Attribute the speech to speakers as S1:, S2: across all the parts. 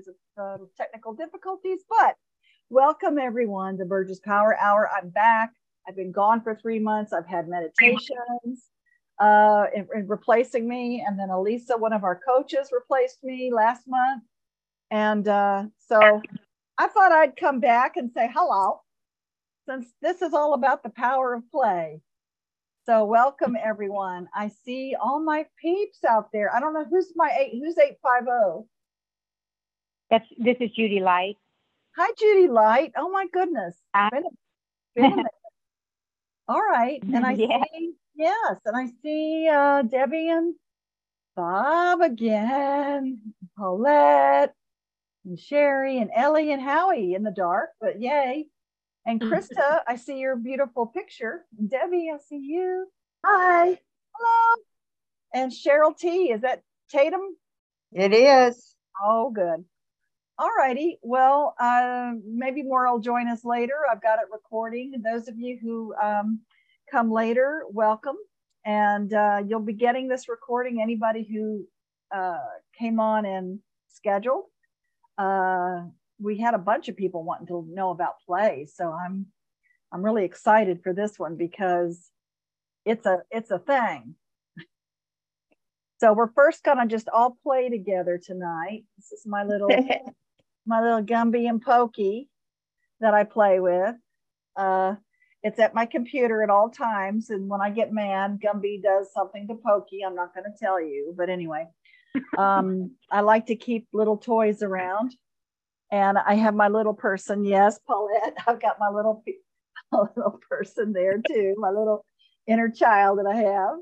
S1: because of uh, technical difficulties. But welcome everyone to Burgess Power Hour. I'm back. I've been gone for three months. I've had meditations uh, in, in replacing me, and then Elisa, one of our coaches, replaced me last month. And uh, so I thought I'd come back and say hello, since this is all about the power of play. So welcome everyone. I see all my peeps out there. I don't know who's my eight, who's 850.
S2: That's this is Judy Light.
S1: Hi, Judy Light. Oh my goodness. Been a, been a all right. And I yeah. see, yes, and I see uh, Debbie and Bob again, Paulette and Sherry and Ellie and Howie in the dark, but yay. And Krista, I see your beautiful picture. Debbie, I see you.
S3: Hi.
S1: Hello. And Cheryl T, is that Tatum?
S3: It is.
S1: Oh, good. All righty. Well, uh, maybe more will join us later. I've got it recording. Those of you who um, come later, welcome. And uh, you'll be getting this recording. Anybody who uh, came on and scheduled. Uh, we had a bunch of people wanting to know about play, so I'm I'm really excited for this one because it's a it's a thing. So we're first gonna just all play together tonight. This is my little my little Gumby and Pokey that I play with. Uh, it's at my computer at all times, and when I get mad, Gumby does something to Pokey. I'm not going to tell you, but anyway, um, I like to keep little toys around and I have my little person. Yes, Paulette, I've got my little, my little person there too, my little inner child that I have.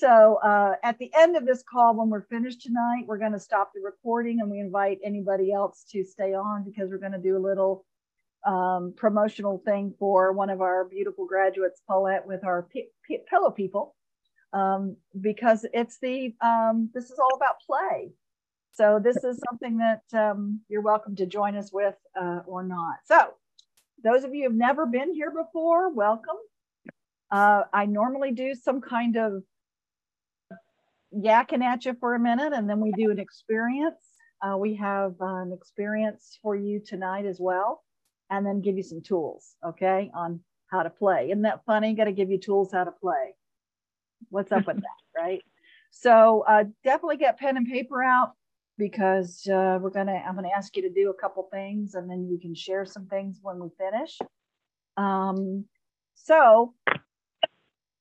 S1: So uh, at the end of this call, when we're finished tonight, we're going to stop the recording and we invite anybody else to stay on because we're going to do a little um, promotional thing for one of our beautiful graduates, Paulette, with our p- p- pillow people, um, because it's the um, this is all about play. So this is something that um, you're welcome to join us with uh, or not. So those of you who've never been here before, welcome. Uh, I normally do some kind of yakking at you for a minute and then we do an experience. Uh, we have an experience for you tonight as well, and then give you some tools, okay, on how to play. Isn't that funny? Got to give you tools how to play. What's up with that, right? So uh, definitely get pen and paper out because uh, we're gonna I'm gonna ask you to do a couple things and then we can share some things when we finish. Um, so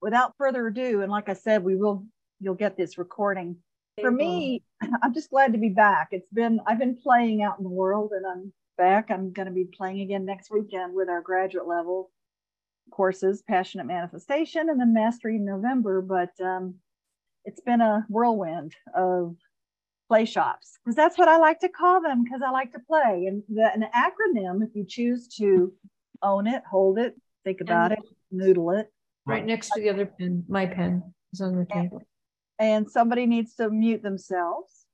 S1: without further ado, and like I said, we will you'll get this recording. For me, I'm just glad to be back. It's been I've been playing out in the world and I'm back. I'm gonna be playing again next weekend with our graduate level courses, passionate manifestation, and then mastery in November. But um, it's been a whirlwind of play shops because that's what I like to call them because I like to play. And the, an acronym, if you choose to own it, hold it, think about and it, noodle it.
S4: Right next to the other pen, my pen is on the table.
S1: And somebody needs to mute themselves.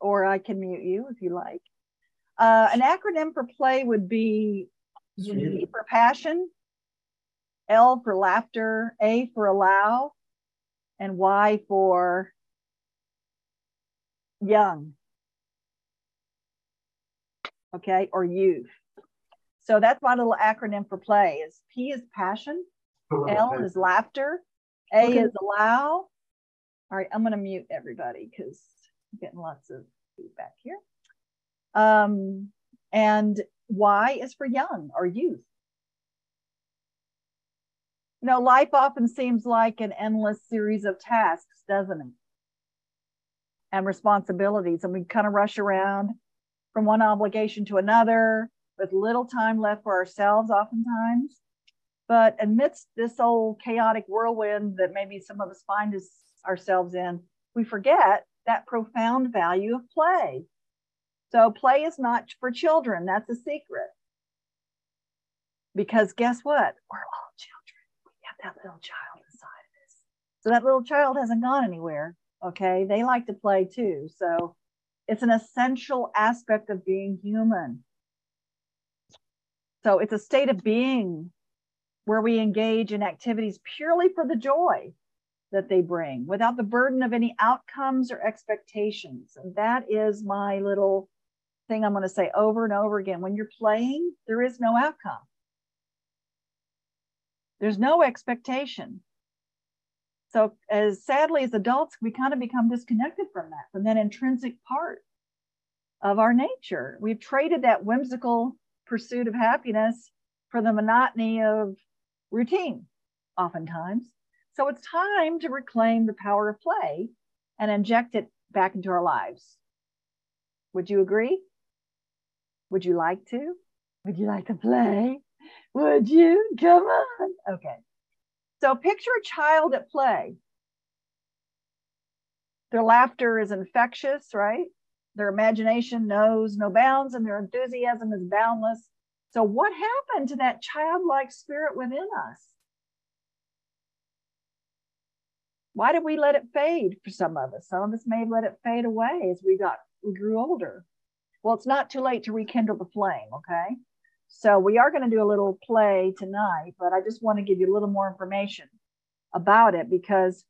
S1: Or I can mute you if you like. Uh, an acronym for play would be P for passion, L for laughter, A for allow, and Y for young, okay, or youth. So that's my little acronym for play is P is passion, L is laughter, A okay. is allow. All right, I'm going to mute everybody because I'm getting lots of feedback here. Um, and Y is for young or youth. You know, life often seems like an endless series of tasks, doesn't it? and responsibilities. And we kind of rush around from one obligation to another with little time left for ourselves, oftentimes. But amidst this old chaotic whirlwind that maybe some of us find ourselves in, we forget that profound value of play. So, play is not for children. That's a secret. Because guess what? We're all children. We have that little child inside of us. So, that little child hasn't gone anywhere. Okay. They like to play too. So it's an essential aspect of being human. So it's a state of being where we engage in activities purely for the joy, that they bring without the burden of any outcomes or expectations. And that is my little thing I'm going to say over and over again. When you're playing, there is no outcome, there's no expectation. So, as sadly as adults, we kind of become disconnected from that, from that intrinsic part of our nature. We've traded that whimsical pursuit of happiness for the monotony of routine, oftentimes. So it's time to reclaim the power of play and inject it back into our lives. Would you agree? Would you like to? Would you like to play? Would you? Come on. Okay. So picture a child at play. Their laughter is infectious, right? Their imagination knows no bounds and their enthusiasm is boundless. So, what happened to that childlike spirit within us? Why did we let it fade for some of us? Some of us may have let it fade away as we got we grew older. Well, it's not too late to rekindle the flame, okay? So we are going to do a little play tonight, but I just want to give you a little more information about it because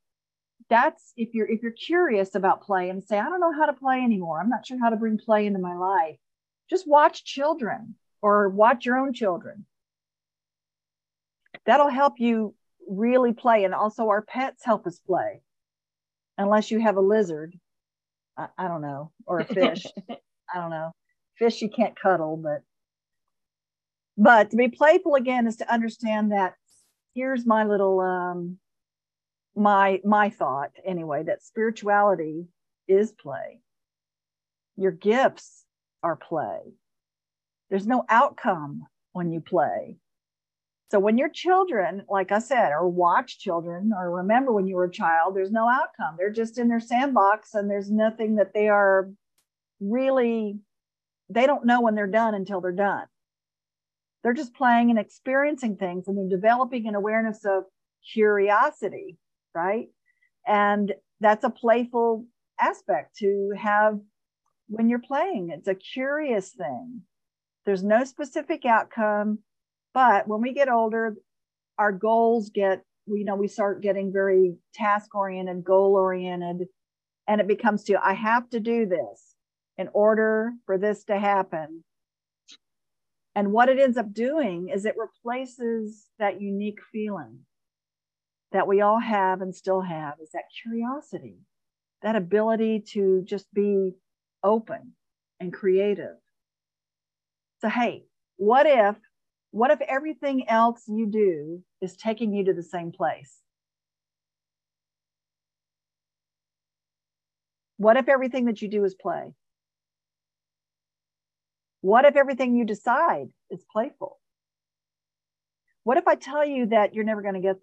S1: that's if you're if you're curious about play and say, I don't know how to play anymore. I'm not sure how to bring play into my life. Just watch children or watch your own children. That'll help you really play. And also, our pets help us play, unless you have a lizard. I, I don't know, or a fish. I don't know. Fish you can't cuddle, but but to be playful again is to understand that here's my little um my my thought anyway that spirituality is play. Your gifts are play. There's no outcome when you play. So when your children, like I said, or watch children or remember when you were a child, there's no outcome. They're just in their sandbox and there's nothing that they are really, they don't know when they're done until they're done. They're just playing and experiencing things and they're developing an awareness of curiosity, right? And that's a playful aspect to have when you're playing. It's a curious thing. There's no specific outcome but when we get older, our goals get, you know, we start getting very task oriented, goal oriented, and it becomes to, I have to do this in order for this to happen. And what it ends up doing is it replaces that unique feeling that we all have and still have is that curiosity, that ability to just be open and creative. So, hey, what if what if everything else you do is taking you to the same place? What if everything that you do is play? What if everything you decide is playful? What if I tell you that you're never going to get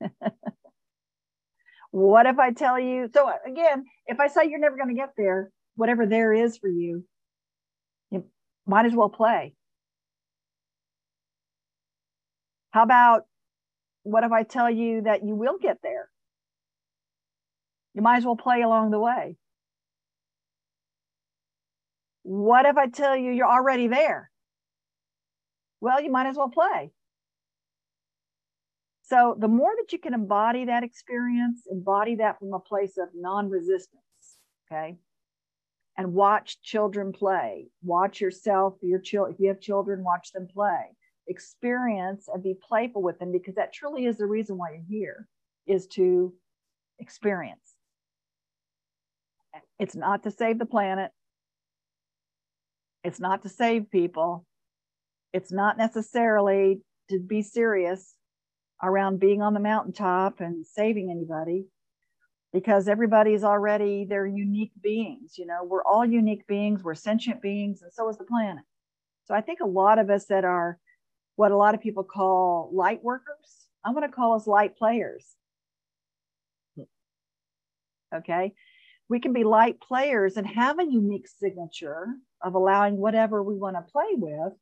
S1: there? what if I tell you? So, again, if I say you're never going to get there, whatever there is for you, you might as well play. How about what if I tell you that you will get there? You might as well play along the way. What if I tell you you're already there? Well, you might as well play. So, the more that you can embody that experience, embody that from a place of non resistance, okay? And watch children play. Watch yourself, your child, if you have children, watch them play. Experience and be playful with them because that truly is the reason why you're here is to experience. It's not to save the planet. It's not to save people. It's not necessarily to be serious around being on the mountaintop and saving anybody because everybody's already they're unique beings you know we're all unique beings we're sentient beings and so is the planet so i think a lot of us that are what a lot of people call light workers. I'm going to call us light players. Okay. We can be light players and have a unique signature of allowing whatever we want to play with.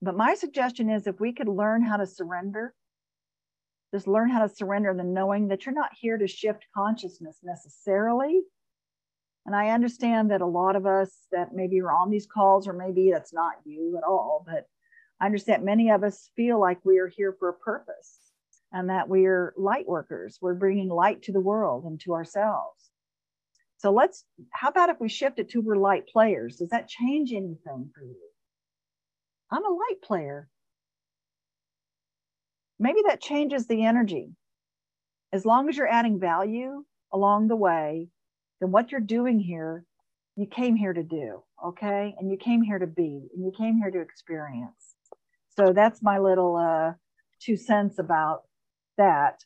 S1: But my suggestion is if we could learn how to surrender, just learn how to surrender the knowing that you're not here to shift consciousness necessarily. And I understand that a lot of us that maybe you're on these calls, or maybe that's not you at all, but I understand many of us feel like we are here for a purpose. and that we're light workers. We're bringing light to the world and to ourselves. So let's, how about if we shift it to we're light players? Does that change anything for you? I'm a light player. Maybe that changes the energy. As long as you're adding value along the way, then what you're doing here, you came here to do, okay? And you came here to be, and you came here to experience. So that's my little uh, two cents about that.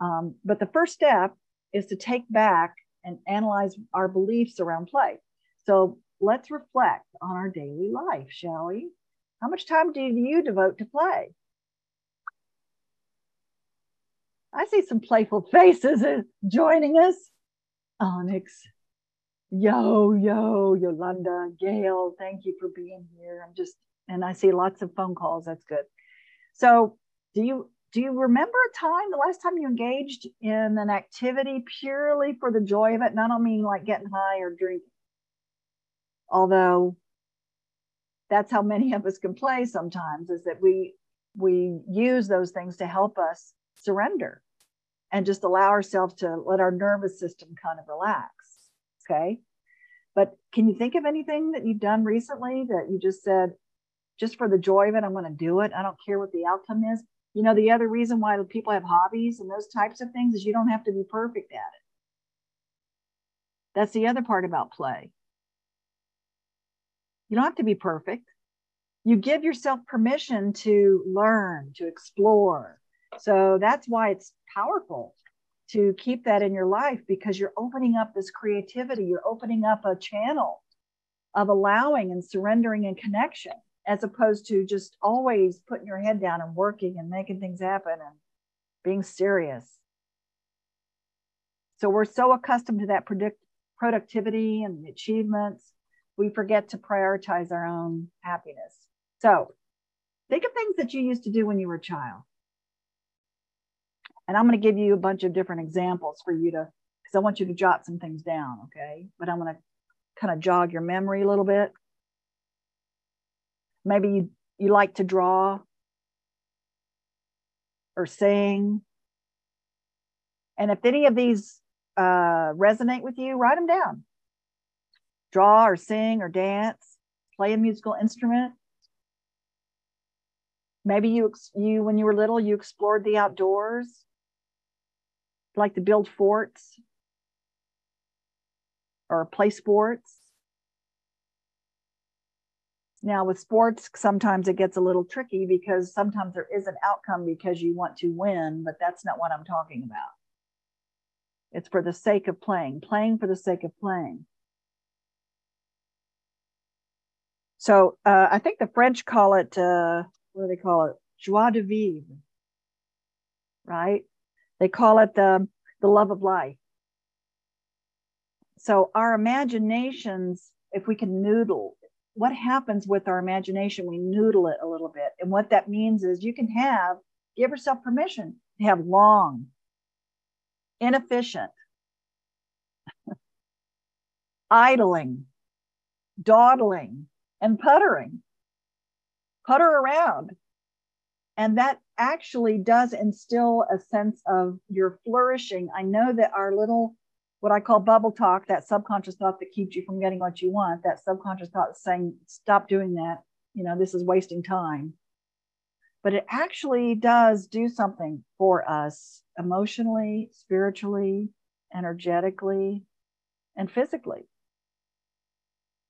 S1: Um, but the first step is to take back and analyze our beliefs around play. So let's reflect on our daily life, shall we? How much time do you devote to play? I see some playful faces joining us. Onyx, yo, yo, Yolanda, Gail, thank you for being here. I'm just, and I see lots of phone calls. That's good. So, do you do you remember a time, the last time you engaged in an activity purely for the joy of it? And I don't mean like getting high or drinking, although that's how many of us can play sometimes is that we we use those things to help us surrender and just allow ourselves to let our nervous system kind of relax okay? But can you think of anything that you've done recently that you just said just for the joy of it i'm going to do it. I don't care what the outcome is. You know the other reason why people have hobbies and those types of things is you don't have to be perfect at it. That's the other part about play. You don't have to be perfect. You give yourself permission to learn, to explore. So that's why it's powerful to keep that in your life because you're opening up this creativity. You're opening up a channel of allowing and surrendering and connection as opposed to just always putting your head down and working and making things happen and being serious. So we're so accustomed to that predict- productivity and the achievements we forget to prioritize our own happiness. So think of things that you used to do when you were a child. And I'm going to give you a bunch of different examples for you to, because I want you to jot some things down, okay? But I'm going to kind of jog your memory a little bit. Maybe you, you like to draw or sing. And if any of these uh, resonate with you, write them down draw or sing or dance, play a musical instrument. Maybe you, you when you were little, you explored the outdoors, like to build forts or play sports. Now, with sports, sometimes it gets a little tricky because sometimes there is an outcome because you want to win, but that's not what I'm talking about. It's for the sake of playing, playing for the sake of playing. So uh, I think the French call it, uh, what do they call it? Joie de vivre, right? They call it the, the love of life. So our imaginations, if we can noodle, what happens with our imagination? We noodle it a little bit. And what that means is you can have, give yourself permission to have long, inefficient, idling, dawdling, and puttering, putter around. And that actually does instill a sense of your flourishing. I know that our little, what I call bubble talk, that subconscious thought that keeps you from getting what you want, that subconscious thought saying, stop doing that. You know, this is wasting time. But it actually does do something for us emotionally, spiritually, energetically, and physically.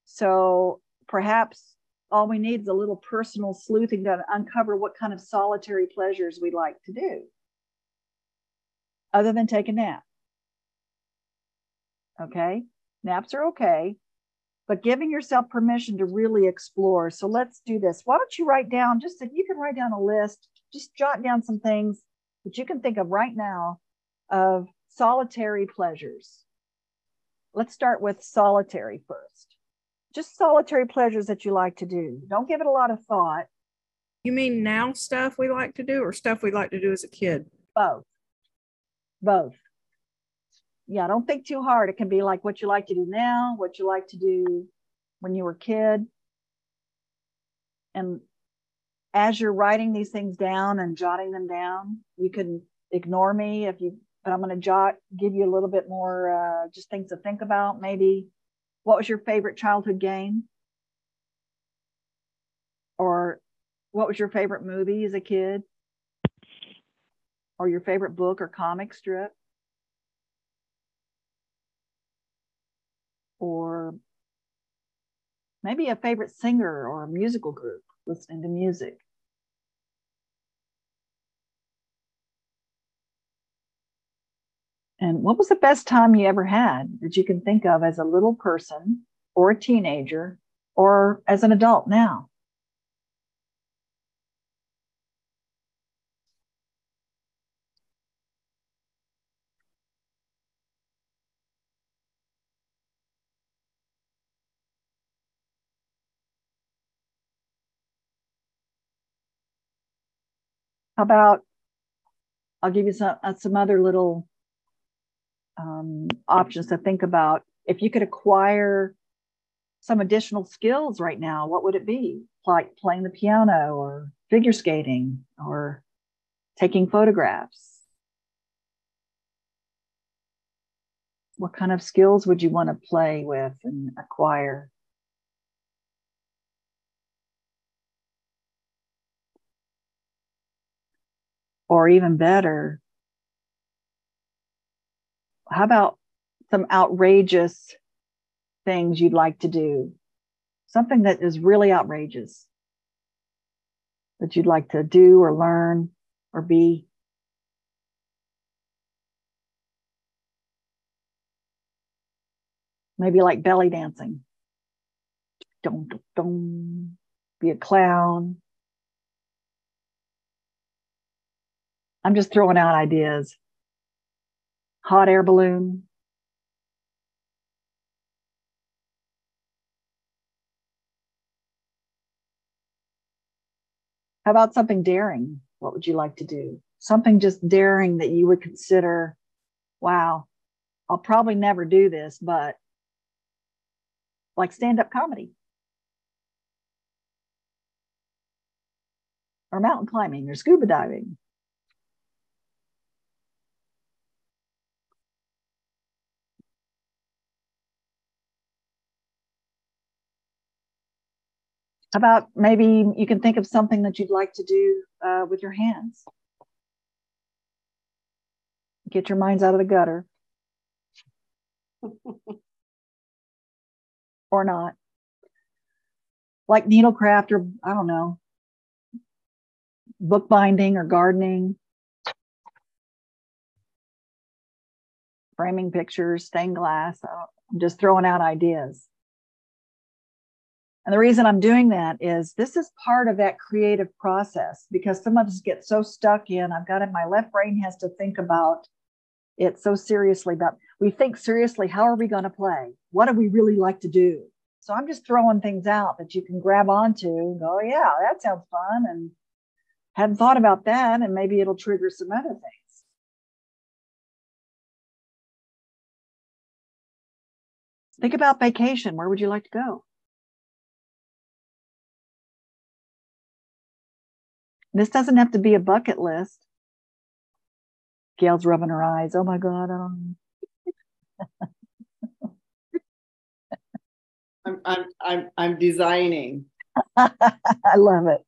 S1: So perhaps all we need is a little personal sleuthing to uncover what kind of solitary pleasures we like to do, other than take a nap. Okay, naps are okay, but giving yourself permission to really explore. So let's do this. Why don't you write down, just if you can write down a list, just jot down some things that you can think of right now of solitary pleasures. Let's start with solitary first just solitary pleasures that you like to do. Don't give it a lot of thought.
S5: You mean now stuff we like to do or stuff we like to do as a kid?
S1: Both. Both. Yeah, don't think too hard. It can be like what you like to do now, what you like to do when you were a kid. And as you're writing these things down and jotting them down, you can ignore me if you, but I'm going to jot, give you a little bit more, uh, just things to think about. Maybe what was your favorite childhood game? Or what was your favorite movie as a kid? Or your favorite book or comic strip? Or maybe a favorite singer or a musical group listening to music. And what was the best time you ever had that you can think of as a little person or a teenager or as an adult now? How about I'll give you some uh, some other little um, options to think about. If you could acquire some additional skills right now, what would it be? Like playing the piano or figure skating or taking photographs? What kind of skills would you want to play with and acquire? Or even better, how about some outrageous things you'd like to do? Something that is really outrageous that you'd like to do or learn or be. Maybe like belly dancing. Don't, don't be a clown. I'm just throwing out ideas. Hot air balloon. How about something daring? What would you like to do? Something just daring that you would consider, wow, I'll probably never do this, but like stand up comedy or mountain climbing or scuba diving. How about maybe you can think of something that you'd like to do uh, with your hands? Get your minds out of the gutter. or not. Like needlecraft or, I don't know, bookbinding or gardening, framing pictures, stained glass. I'm just throwing out ideas. And the reason I'm doing that is this is part of that creative process because some of us get so stuck in, I've got it, my left brain has to think about it so seriously about we think seriously, how are we going to play? What do we really like to do? So I'm just throwing things out that you can grab onto and go, oh, yeah, that sounds fun. And hadn't thought about that. And maybe it'll trigger some other things. Think about vacation. Where would you like to go? This doesn't have to be a bucket list. Gail's rubbing her eyes. Oh my God. Um.
S3: I'm, I'm, I'm, I'm designing.
S1: I love it.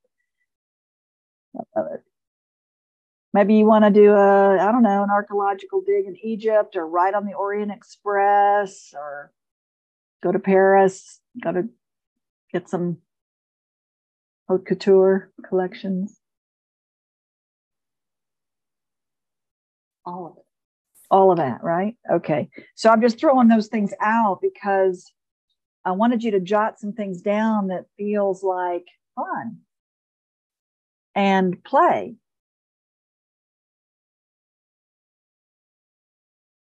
S1: I love it. Maybe you want to do a, I don't know, an archaeological dig in Egypt or ride on the Orient Express or go to Paris, go to get some haute couture collections.
S3: All of it.
S1: all of that, right? Okay. So I'm just throwing those things out because I wanted you to jot some things down that feels like fun and play.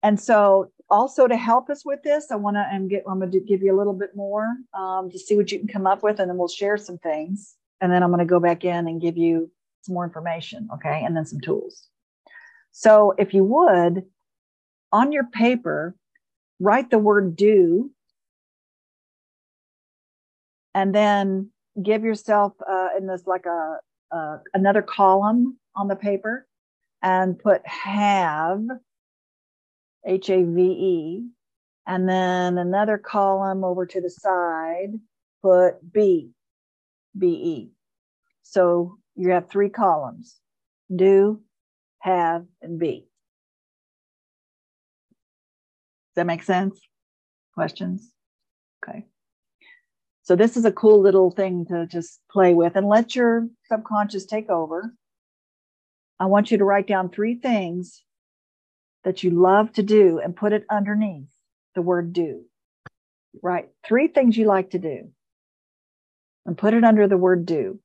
S1: And so also to help us with this, I want to get I'm going to give you a little bit more um, to see what you can come up with, and then we'll share some things, and then I'm going to go back in and give you some more information, okay, and then some tools. So if you would, on your paper, write the word do and then give yourself uh, in this like a, uh, another column on the paper and put have, H A V E, and then another column over to the side, put be, B E. So you have three columns do, have, and be. Does that make sense? Questions? Okay. So this is a cool little thing to just play with and let your subconscious take over. I want you to write down three things that you love to do and put it underneath the word do. Right? Three things you like to do and put it under the word do.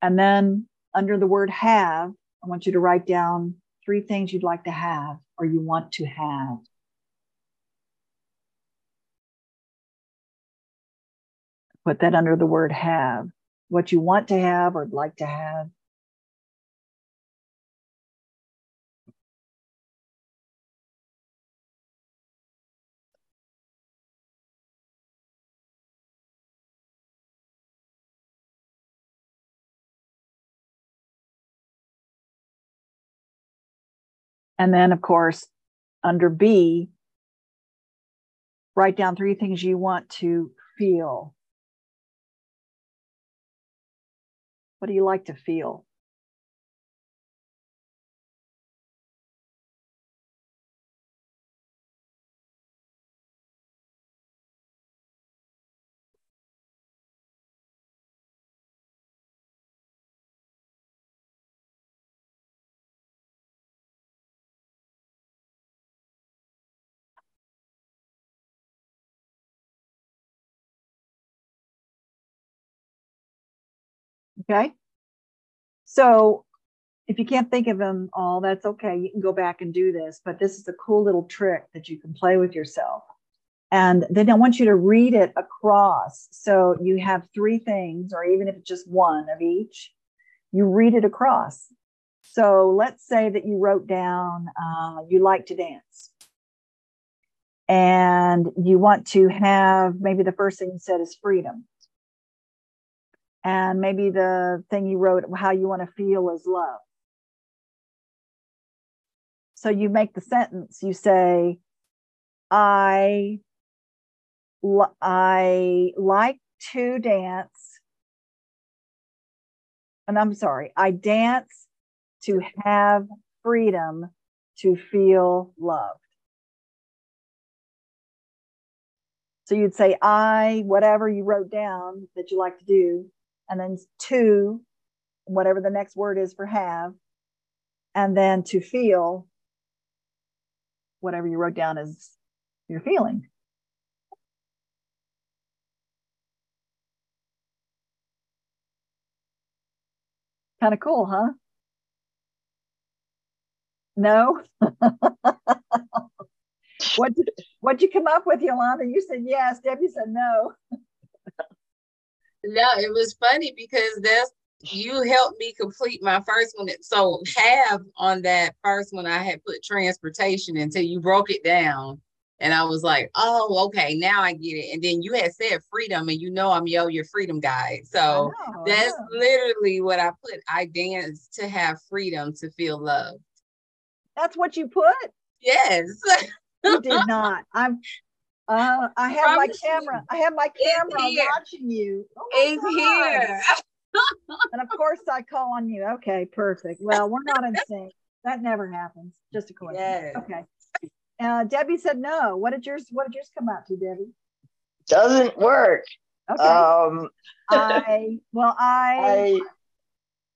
S1: And then under the word have, I want you to write down three things you'd like to have or you want to have. Put that under the word have, what you want to have or like to have. And then, of course, under B, write down three things you want to feel. What do you like to feel? Okay. So if you can't think of them all, that's okay. You can go back and do this, but this is a cool little trick that you can play with yourself. And then I want you to read it across. So you have three things, or even if it's just one of each, you read it across. So let's say that you wrote down uh, you like to dance. And you want to have maybe the first thing you said is freedom and maybe the thing you wrote how you want to feel is love. So you make the sentence. You say i i like to dance. And i'm sorry i dance to have freedom to feel loved. So you'd say i whatever you wrote down that you like to do and then to whatever the next word is for have, and then to feel whatever you wrote down as your feeling. Kind of cool, huh? No? what did, what'd you come up with, Yolanda? You said yes. Debbie said no.
S6: No, it was funny because that's you helped me complete my first one. So have on that first one, I had put transportation until you broke it down. And I was like, oh, okay, now I get it. And then you had said freedom, and you know I'm yo your freedom guy. So know, that's literally what I put. I dance to have freedom to feel love.
S1: That's what you put?
S6: Yes.
S1: you did not. I'm uh, I have my camera. I have my camera watching you.
S6: Oh it's here.
S1: and of course, I call on you. Okay, perfect. Well, we're not in sync. That never happens. Just a coincidence. Yes. Okay. Uh, Debbie said no. What did yours? What did yours come out to, Debbie?
S7: Doesn't work.
S1: Okay. Um, I well, I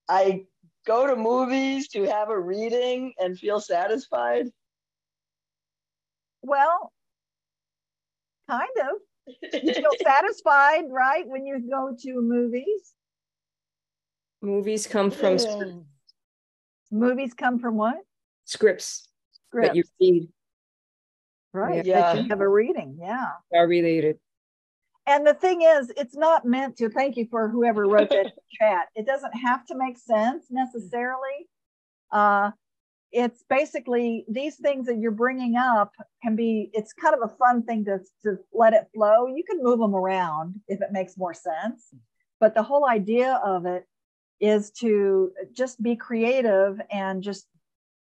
S7: I I go to movies to have a reading and feel satisfied.
S1: Well, kind of. You feel satisfied, right, when you go to movies?
S4: Movies come from scripts.
S1: Movies come from what?
S4: Scripts.
S1: Scripts.
S4: That you read.
S1: Right. Yeah. That you have a reading. Yeah.
S4: Are related.
S1: and the thing is, it's not meant to. Thank you for whoever wrote that chat. It doesn't have to make sense necessarily. Uh, it's basically these things that you're bringing up can be. It's kind of a fun thing to to let it flow. You can move them around if it makes more sense, but the whole idea of it is to just be creative and just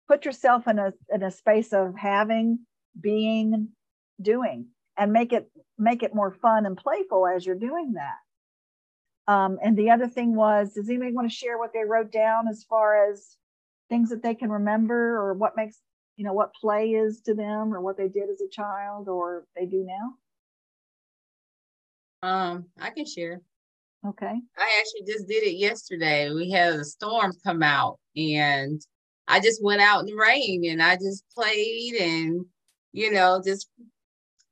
S1: put yourself in a in a space of having, being, doing, and make it make it more fun and playful as you're doing that. Um, and the other thing was, does anybody want to share what they wrote down as far as things that they can remember or what makes, you know, what play is to them or what they did as a child or they do now?
S6: Um, I can share.
S1: Okay.
S6: I actually just did it yesterday. We had a storm come out and I just went out in the rain and I just played and, you know, just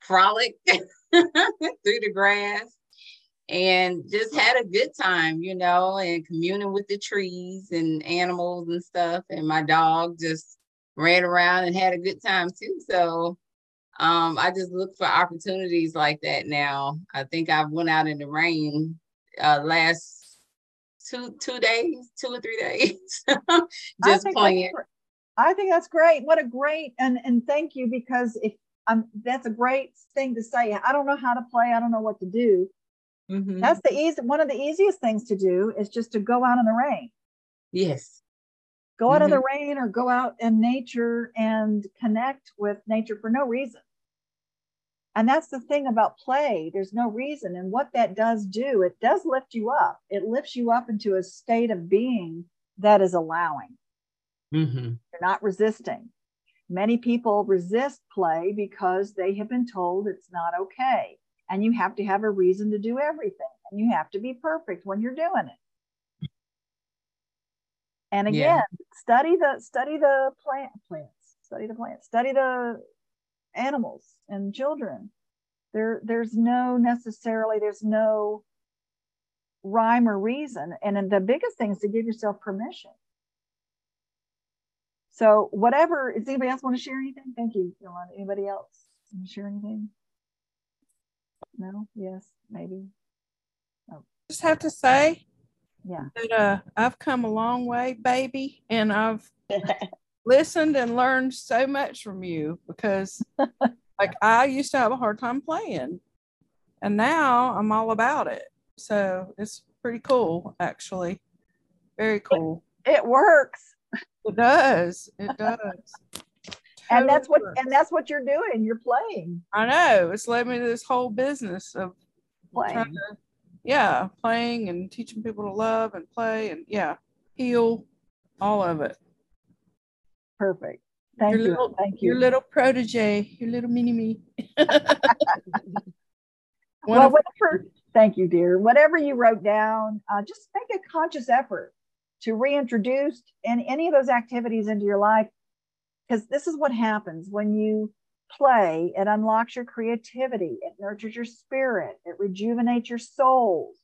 S6: frolicked through the grass and just had a good time, you know, and communing with the trees and animals and stuff. And my dog just ran around and had a good time too. So um, I just look for opportunities like that now. I think I went out in the rain uh, last two two days, two or three days, just playing.
S1: I think that's great. What a great and and thank you because if um that's a great thing to say. I don't know how to play. I don't know what to do.
S6: Mhm.
S1: That's the easy one of the easiest things to do is just to go out in the rain.
S6: Yes.
S1: Go out in the rain or go out in nature and connect with nature for no reason. And that's the thing about play. There's no reason. And what that does do, it does lift you up. It lifts you up into a state of being that is allowing.
S6: Mm-hmm.
S1: You're not resisting. Many people resist play because they have been told it's not okay. And you have to have a reason to do everything. And you have to be perfect when you're doing it. And
S6: Yeah.
S1: again, study the study the plant plants, study the plants, study the animals and children. There, there's no necessarily, there's no rhyme or reason. And the biggest thing is to give yourself permission. So whatever, does anybody else want to share anything? Thank you, Yolanda. Anybody else want to share anything? No? Yes? Maybe?
S5: Just have to say
S1: Yeah.
S5: that uh, I've come a long way, baby, and I've listened and learned so much from you because like I used to have a hard time playing and now I'm all about it. So it's pretty cool actually. Very cool.
S1: It works.
S5: It does. It does.
S1: And that's what and that's what you're doing. You're playing.
S5: I know. It's led me to this whole business of
S1: Playing.
S5: to, yeah, playing and teaching people to love and play and yeah, heal all of it.
S1: Perfect. Thank
S5: your
S1: you.
S5: little,
S1: Thank you.
S5: Your little protege, your little mini me.
S1: Well,
S5: of-
S1: whatever. Thank you, dear. Whatever you wrote down, uh, just make a conscious effort to reintroduce and any of those activities into your life, because this is what happens when you play. It unlocks your creativity. It nurtures your spirit. It rejuvenates your souls.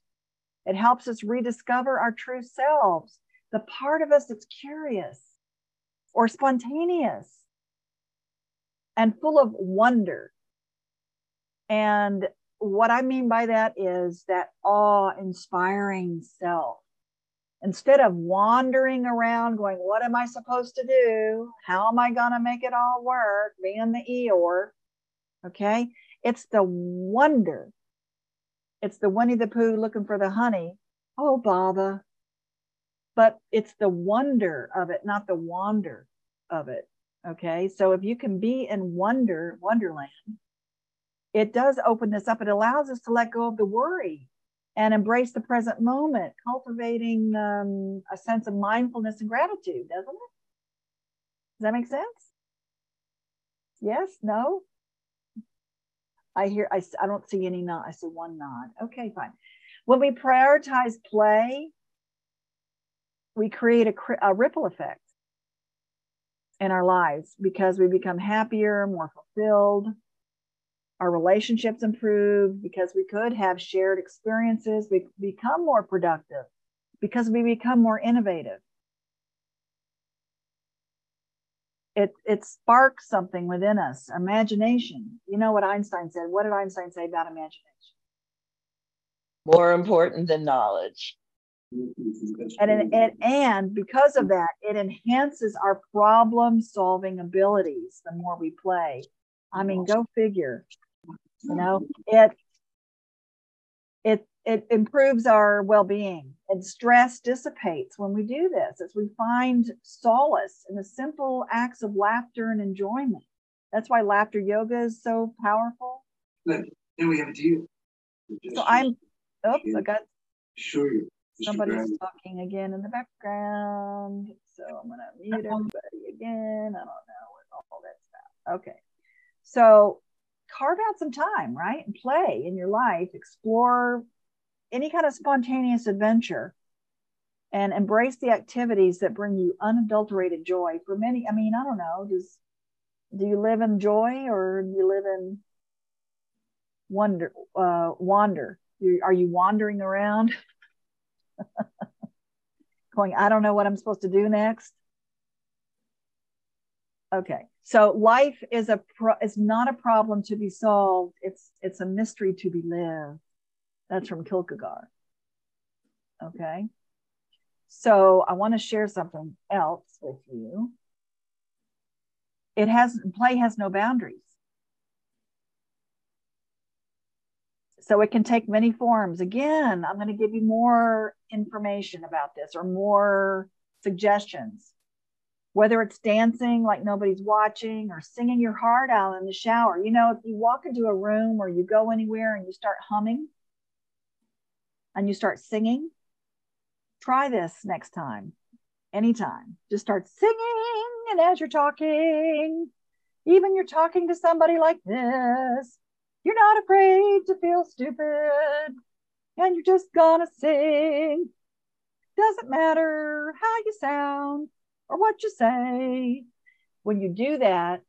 S1: It helps us rediscover our true selves, the part of us that's curious or spontaneous and full of wonder. And what I mean by that is that awe inspiring self. Instead of wandering around going, What am I supposed to do? How am I going to make it all work? Being the Eeyore. Okay. It's the wonder. It's the Winnie the Pooh looking for the honey. Oh, Baba. But it's the wonder of it, not the wander of it. Okay. So if you can be in wonder, Wonderland, it does open this up. It allows us to let go of the worry and embrace the present moment, cultivating um, a sense of mindfulness and gratitude, doesn't it? Does that make sense? Yes? No? I hear, I, I don't see any nod. I see one nod. Okay, fine. When we prioritize play, we create a, a ripple effect in our lives because we become happier, more fulfilled, our relationships improve because we could have shared experiences we become more productive because we become more innovative it it sparks something within us imagination you know what einstein said what did einstein say about imagination
S7: more important than knowledge.
S1: And, it, it, and because of that, it enhances our problem solving abilities the more we play. I mean, go figure. You know, it it it improves our well-being and stress dissipates when we do this as we find solace in the simple acts of laughter and enjoyment. That's why laughter yoga is so powerful.
S8: But Then we have to.
S1: So I'm oops, I got
S8: Sure.
S1: somebody's talking again in the background. So I'm gonna mute everybody again. I don't know what all that stuff. Okay. So carve out some time, right? And play in your life, explore any kind of spontaneous adventure and embrace the activities that bring you unadulterated joy. For many, I mean, I don't know, does do you live in joy or do you live in wonder uh wander? Are you wandering around? Going, I don't know what I'm supposed to do next. Okay, so life is a pro- is not a problem to be solved. It's it's a mystery to be lived. That's from Kierkegaard. Okay, so I want to share something else with you. It has play has no boundaries. So it can take many forms. Again, I'm going to give you more information about this or more suggestions. Whether it's dancing like nobody's watching or singing your heart out in the shower. You know, if you walk into a room or you go anywhere and you start humming and you start singing, try this next time, anytime. Just start singing, and as you're talking, even you're talking to somebody like this, you're not afraid to feel stupid, and you're just gonna sing. Doesn't matter how you sound or what you say. When you do that,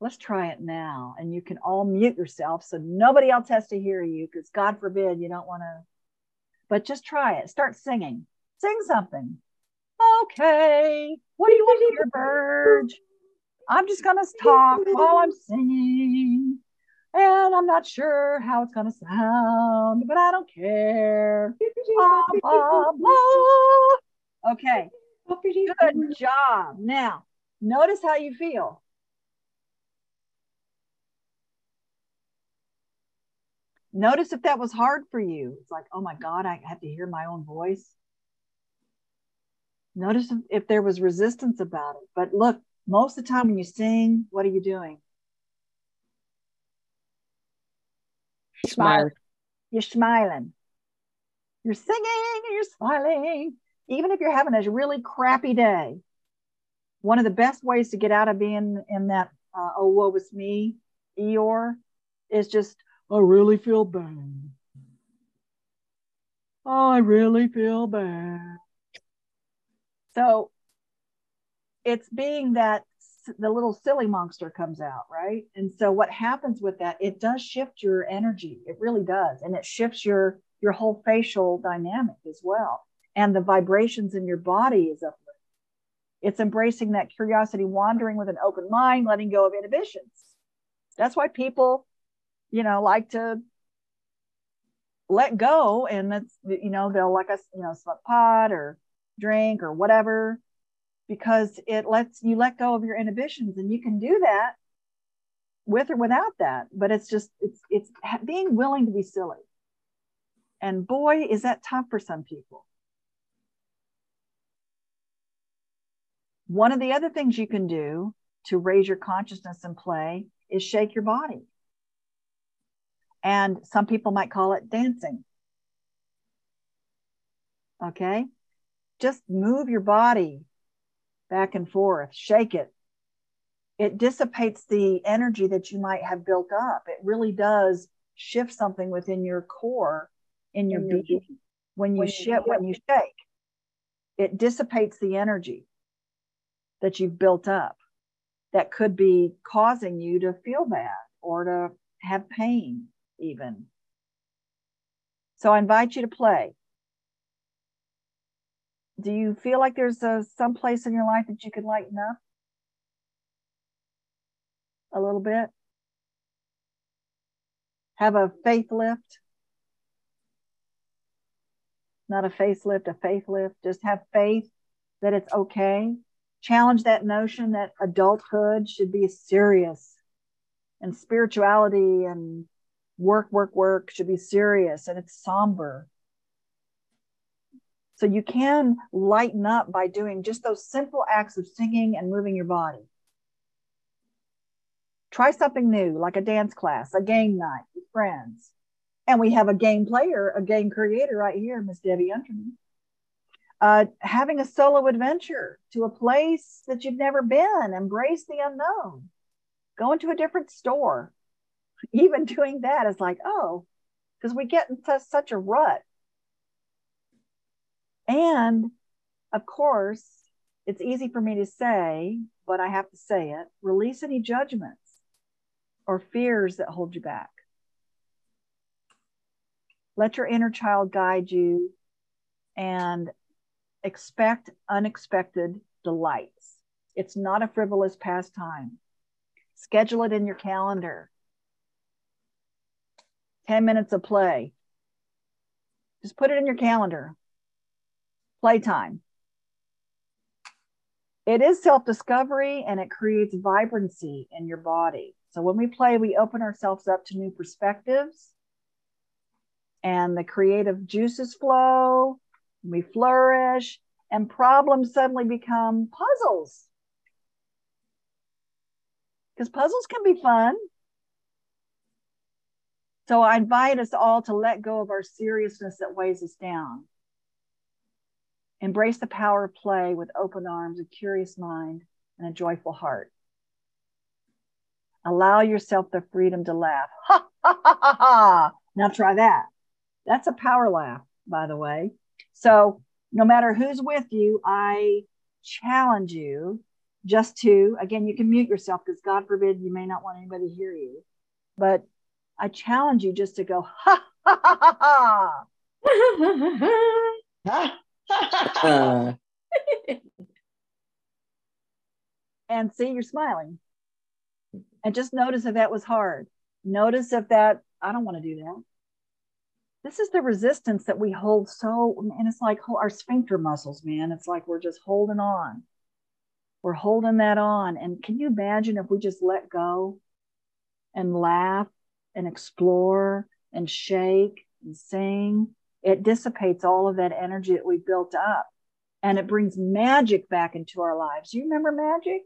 S1: let's try it now. And you can all mute yourself so nobody else has to hear you because God forbid you don't want to. But just try it. Start singing. Sing something. Okay. What do you want to hear, Burge? I'm just going to talk while I'm singing. And I'm not sure how it's going to sound, but I don't care. Okay. Good job. Now, notice how you feel. Notice if that was hard for you. It's like, oh my God, I have to hear my own voice. Notice if, if there was resistance about it. But look, most of the time when you sing, what are you doing?
S2: Smile.
S1: You're smiling. You're singing and you're smiling. Even if you're having a really crappy day, one of the best ways to get out of being in that uh, oh woe was me Eeyore is just I really feel bad. Oh, I really feel bad. So it's being that the little silly monster comes out, right? And so what happens with that, it does shift your energy. It really does. And it shifts your your whole facial dynamic as well. And the vibrations in your body is uplifted. It's embracing that curiosity, wandering with an open mind, letting go of inhibitions. That's why people, you know, like to let go and that's you know, they'll like us, you know, smoke pot or drink or whatever because it lets you let go of your inhibitions and you can do that with or without that but it's just it's it's being willing to be silly and boy is that tough for some people one of the other things you can do to raise your consciousness and play is shake your body and some people might call it dancing okay just move your body back and forth, shake it. It dissipates the energy that you might have built up. It really does shift something within your core, in your in being. When you when shift, you when you shake, it dissipates the energy that you've built up that could be causing you to feel bad or to have pain, even. So I invite you to play do you feel like there's a, some place in your life that you could lighten up a little bit? Have a faith lift? not a facelift, a faith lift. Just have faith that it's okay. Challenge that notion that adulthood should be serious and spirituality and work, work, work should be serious and it's somber. So you can lighten up by doing just those simple acts of singing and moving your body. Try something new, like a dance class, a game night with friends. And we have a game player, a game creator right here, Miss Debbie Unterman. Uh, having a solo adventure to a place that you've never been, embrace the unknown, go into a different store. Even doing that is like, oh, because we get into such a rut. And of course, it's easy for me to say, but I have to say it release any judgments or fears that hold you back. Let your inner child guide you and expect unexpected delights. It's not a frivolous pastime. Schedule it in your calendar. 10 minutes of play. Just put it in your calendar. Playtime. It is self discovery and it creates vibrancy in your body. So when we play, we open ourselves up to new perspectives and the creative juices flow, we flourish, and problems suddenly become puzzles. Because puzzles can be fun. So I invite us all to let go of our seriousness that weighs us down. Embrace the power of play with open arms, a curious mind, and a joyful heart. Allow yourself the freedom to laugh. Ha ha ha ha ha. Now try that. That's a power laugh, by the way. So no matter who's with you, I challenge you just to, again, you can mute yourself because God forbid you may not want anybody to hear you. But I challenge you just to go, ha ha ha ha ha.
S7: Uh,
S1: and see you're smiling. And just notice if that was hard. Notice if that, I don't want to do that. This is the resistance that we hold so, and it's like our sphincter muscles, man. It's like we're just holding on. We're holding that on. And can you imagine if we just let go and laugh and explore and shake and sing? It dissipates all of that energy that we built up and it brings magic back into our lives. You remember magic?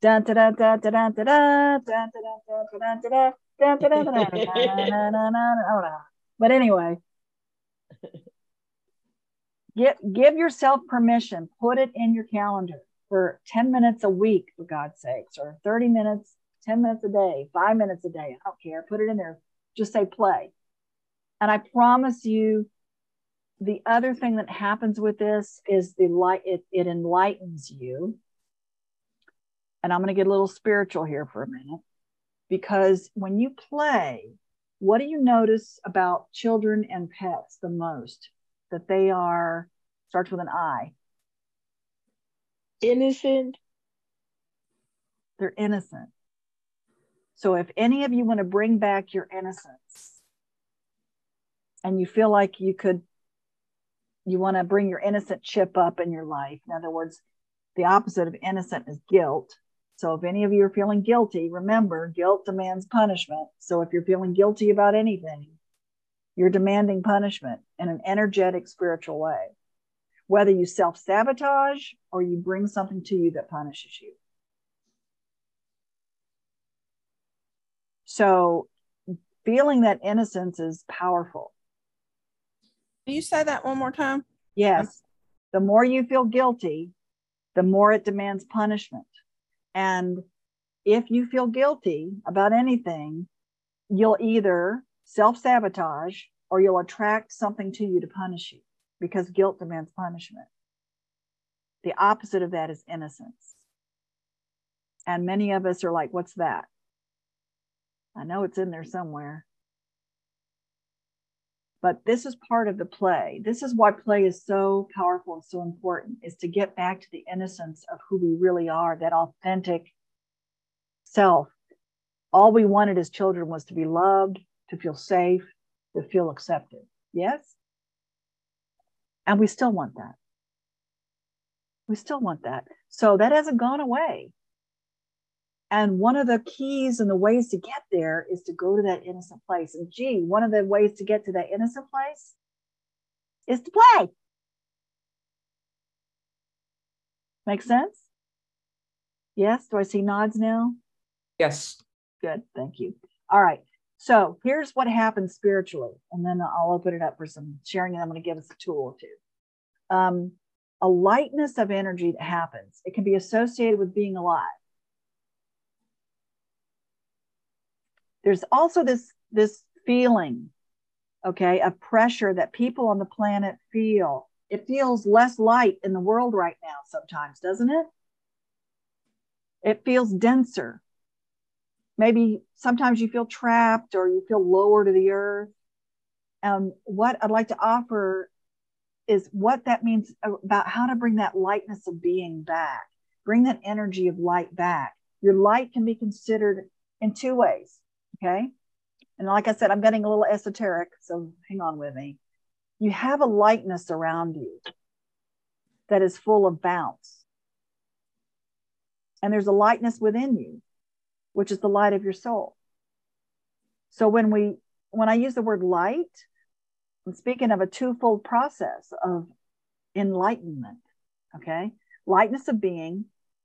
S1: Dun, da, da, da, da, da, da, da, da, da, da, da, but anyway, give, give yourself permission. Put it in your calendar for 10 minutes a week, for God's sakes, or 30 minutes, 10 minutes a day, five minutes a day. I don't care. Put it in there. Just say play. And I promise you, the other thing that happens with this is the light, it, it enlightens you. And I'm going to get a little spiritual here for a minute because when you play, what do you notice about children and pets the most? That they are, starts with an I.
S7: innocent.
S1: They're innocent. So if any of you want to bring back your innocence and you feel like you could, you want to bring your innocent chip up in your life, in other words, the opposite of innocent is guilt. So if any of you are feeling guilty, remember guilt demands punishment. So if you're feeling guilty about anything, you're demanding punishment in an energetic, spiritual way, whether you self sabotage or you bring something to you that punishes you. So feeling that innocence is powerful.
S5: Can you say that one more time?
S1: Yes. The more you feel guilty, the more it demands punishment. And if you feel guilty about anything, you'll either self sabotage or you'll attract something to you to punish you because guilt demands punishment. The opposite of that is innocence. And many of us are like, what's that? I know it's in there somewhere. But this is part of the play. This is why play is so powerful and so important is to get back to the innocence of who we really are, that authentic self. All we wanted as children was to be loved, to feel safe, to feel accepted. Yes? And we still want that. We still want that. So that hasn't gone away. And one of the keys and the ways to get there is to go to that innocent place. And gee, one of the ways to get to that innocent place is to play. Make sense? Yes. Do I see nods now?
S4: Yes.
S1: Good. Thank you. All right. So here's what happens spiritually, and then I'll open it up for some sharing, and I'm going to give us a tool or two. Um, a lightness of energy that happens. It can be associated with being alive. There's also this this feeling, okay, of pressure that people on the planet feel. It feels less light in the world right now sometimes, doesn't it? It feels denser maybe sometimes you feel trapped or you feel lower to the earth. Um, what I'd like to offer is what that means about how to bring that lightness of being back, bring that energy of light back. Your light can be considered in two ways. Okay. And like I said, I'm getting a little esoteric, so hang on with me. You have a lightness around you that is full of bounce. And there's a lightness within you which is the light of your soul. So when we when I use the word light, I'm speaking of a twofold process of enlightenment. Okay. Lightness of being,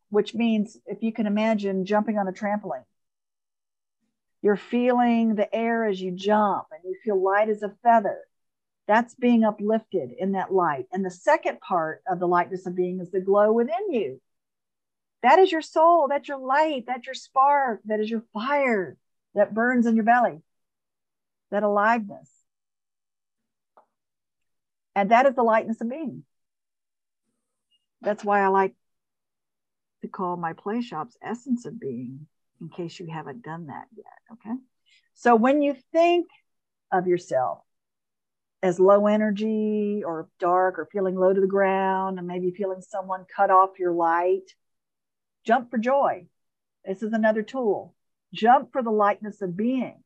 S1: which means if you can imagine jumping on a trampoline, you're feeling the air as you jump and you feel light as a feather. That's being uplifted in that light. And the second part of the lightness of being is the glow within you. That is your soul. That's your light. That's your spark. That is your fire that burns in your belly. That aliveness. And that is the lightness of being. That's why I like to call my play shops essence of being, in case you haven't done that yet. Okay. So when you think of yourself as low energy or dark or feeling low to the ground and maybe feeling someone cut off your light, Jump for joy. This is another tool. Jump for the lightness of being.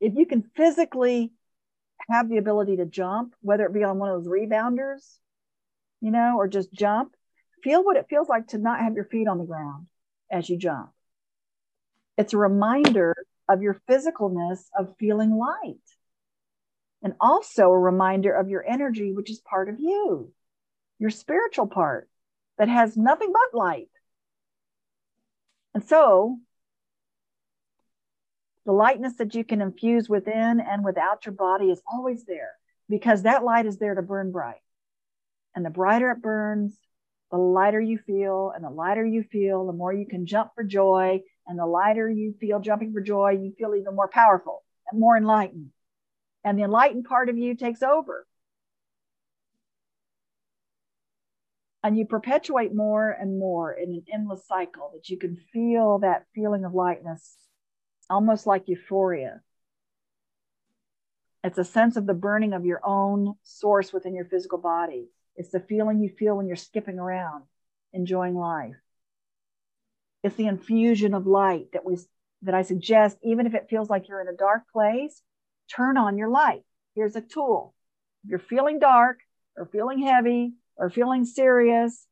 S1: If you can physically have the ability to jump, whether it be on one of those rebounders, you know, or just jump, feel what it feels like to not have your feet on the ground as you jump. It's a reminder of your physicalness of feeling light. And also a reminder of your energy, which is part of you, your spiritual part that has nothing but light. And so, the lightness that you can infuse within and without your body is always there because that light is there to burn bright. And the brighter it burns, the lighter you feel. And the lighter you feel, the more you can jump for joy. And the lighter you feel jumping for joy, you feel even more powerful and more enlightened. And the enlightened part of you takes over. and you perpetuate more and more in an endless cycle that you can feel that feeling of lightness almost like euphoria it's a sense of the burning of your own source within your physical body it's the feeling you feel when you're skipping around enjoying life. It's the infusion of light that we that i suggest even if it feels like you're in a dark place turn on your light. Here's a tool. If you're feeling dark or feeling heavy or feeling serious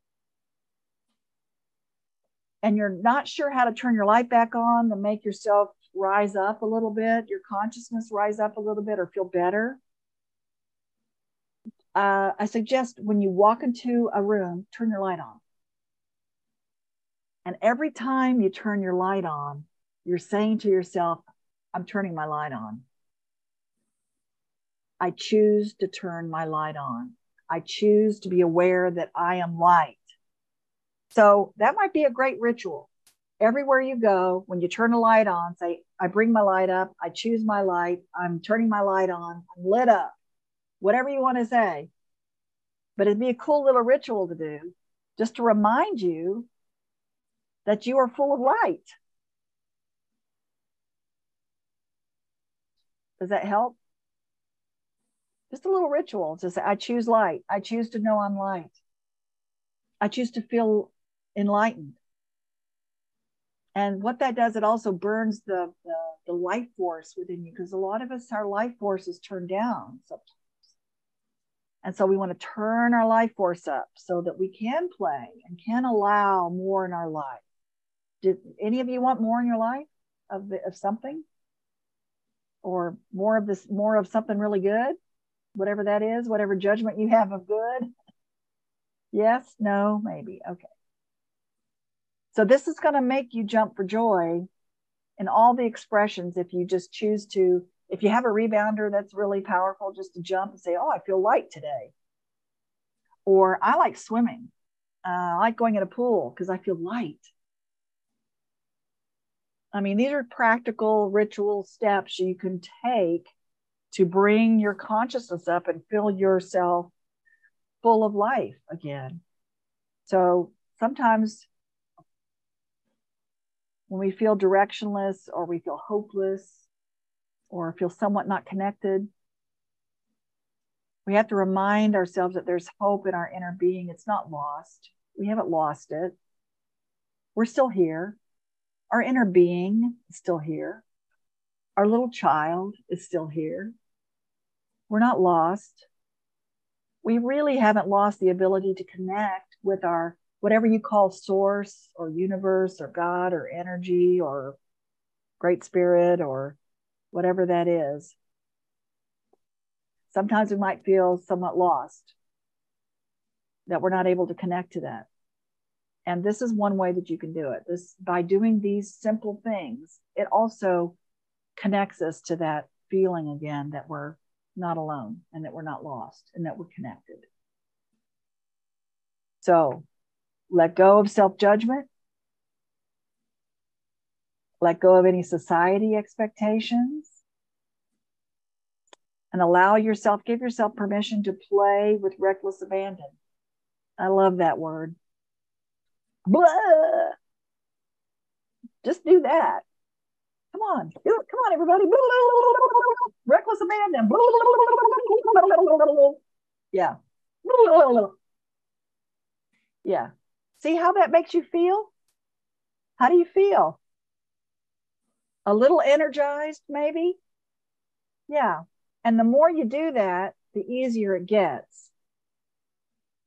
S1: and you're not sure how to turn your light back on to make yourself rise up a little bit, your consciousness rise up a little bit or feel better, uh, I suggest when you walk into a room, turn your light on. And every time you turn your light on, you're saying to yourself, I'm turning my light on. I choose to turn my light on. I choose to be aware that I am light. So that might be a great ritual. Everywhere you go, when you turn a light on, say, I bring my light up, I choose my light, I'm turning my light on, I'm lit up, whatever you want to say. But it'd be a cool little ritual to do just to remind you that you are full of light. Does that help? just a little ritual to say, I choose light. I choose to know I'm light. I choose to feel enlightened. And what that does, it also burns the, the, the life force within you because a lot of us, our life force is turned down sometimes. And so we want to turn our life force up so that we can play and can allow more in our life. Did any of you want more in your life of, the, of something? Or more of this, more of something really good? Whatever that is, whatever judgment you have of good? Yes, no, maybe. Okay. So this is going to make you jump for joy in all the expressions if you just choose to if you have a rebounder that's really powerful just to jump and say oh i feel light today. Or i like swimming. Uh, i like going in a pool because i feel light. I mean these are practical ritual steps you can take to bring your consciousness up and fill yourself full of life again. So sometimes when we feel directionless or we feel hopeless or feel somewhat not connected, we have to remind ourselves that there's hope in our inner being. It's not lost. We haven't lost it. We're still here. Our inner being is still here. Our little child is still here. We're not lost. We really haven't lost the ability to connect with our whatever you call source or universe or God or energy or great spirit or whatever that is. Sometimes we might feel somewhat lost that we're not able to connect to that. And this is one way that you can do it. This by doing these simple things, it also connects us to that feeling again that we're not alone and that we're not lost and that we're connected. So let go of self judgment. Let go of any society expectations. And allow yourself, give yourself permission to play with reckless abandon. I love that word. Blah. Just do that. Come on. Come on, everybody. Reckless abandon. Yeah. Yeah. See how that makes you feel? How do you feel? A little energized, maybe? Yeah. And the more you do that, the easier it gets.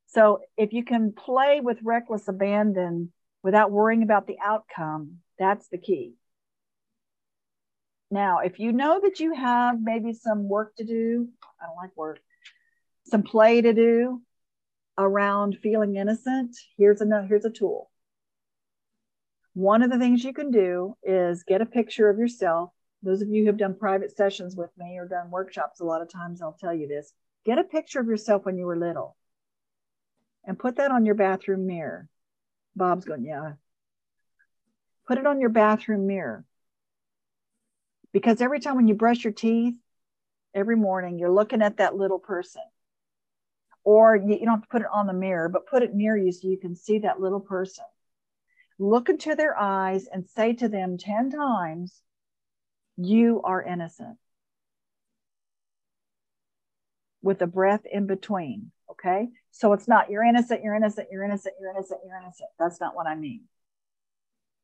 S1: So if you can play with reckless abandon without worrying about the outcome, that's the key. Now, if you know that you have maybe some work to do, I don't like work, some play to do, around feeling innocent, here's a here's a tool. One of the things you can do is get a picture of yourself. Those of you who have done private sessions with me or done workshops, a lot of times I'll tell you this. Get a picture of yourself when you were little and put that on your bathroom mirror. Bob's going, yeah. Put it on your bathroom mirror. Because every time when you brush your teeth, every morning, you're looking at that little person or you, don't have to put it on the mirror, but put it near you so you can see that little person. Look into their eyes and say to them 10 times, You are innocent. With a breath in between. Okay. So it's not you're innocent, you're innocent, you're innocent, you're innocent, you're innocent. That's not what I mean.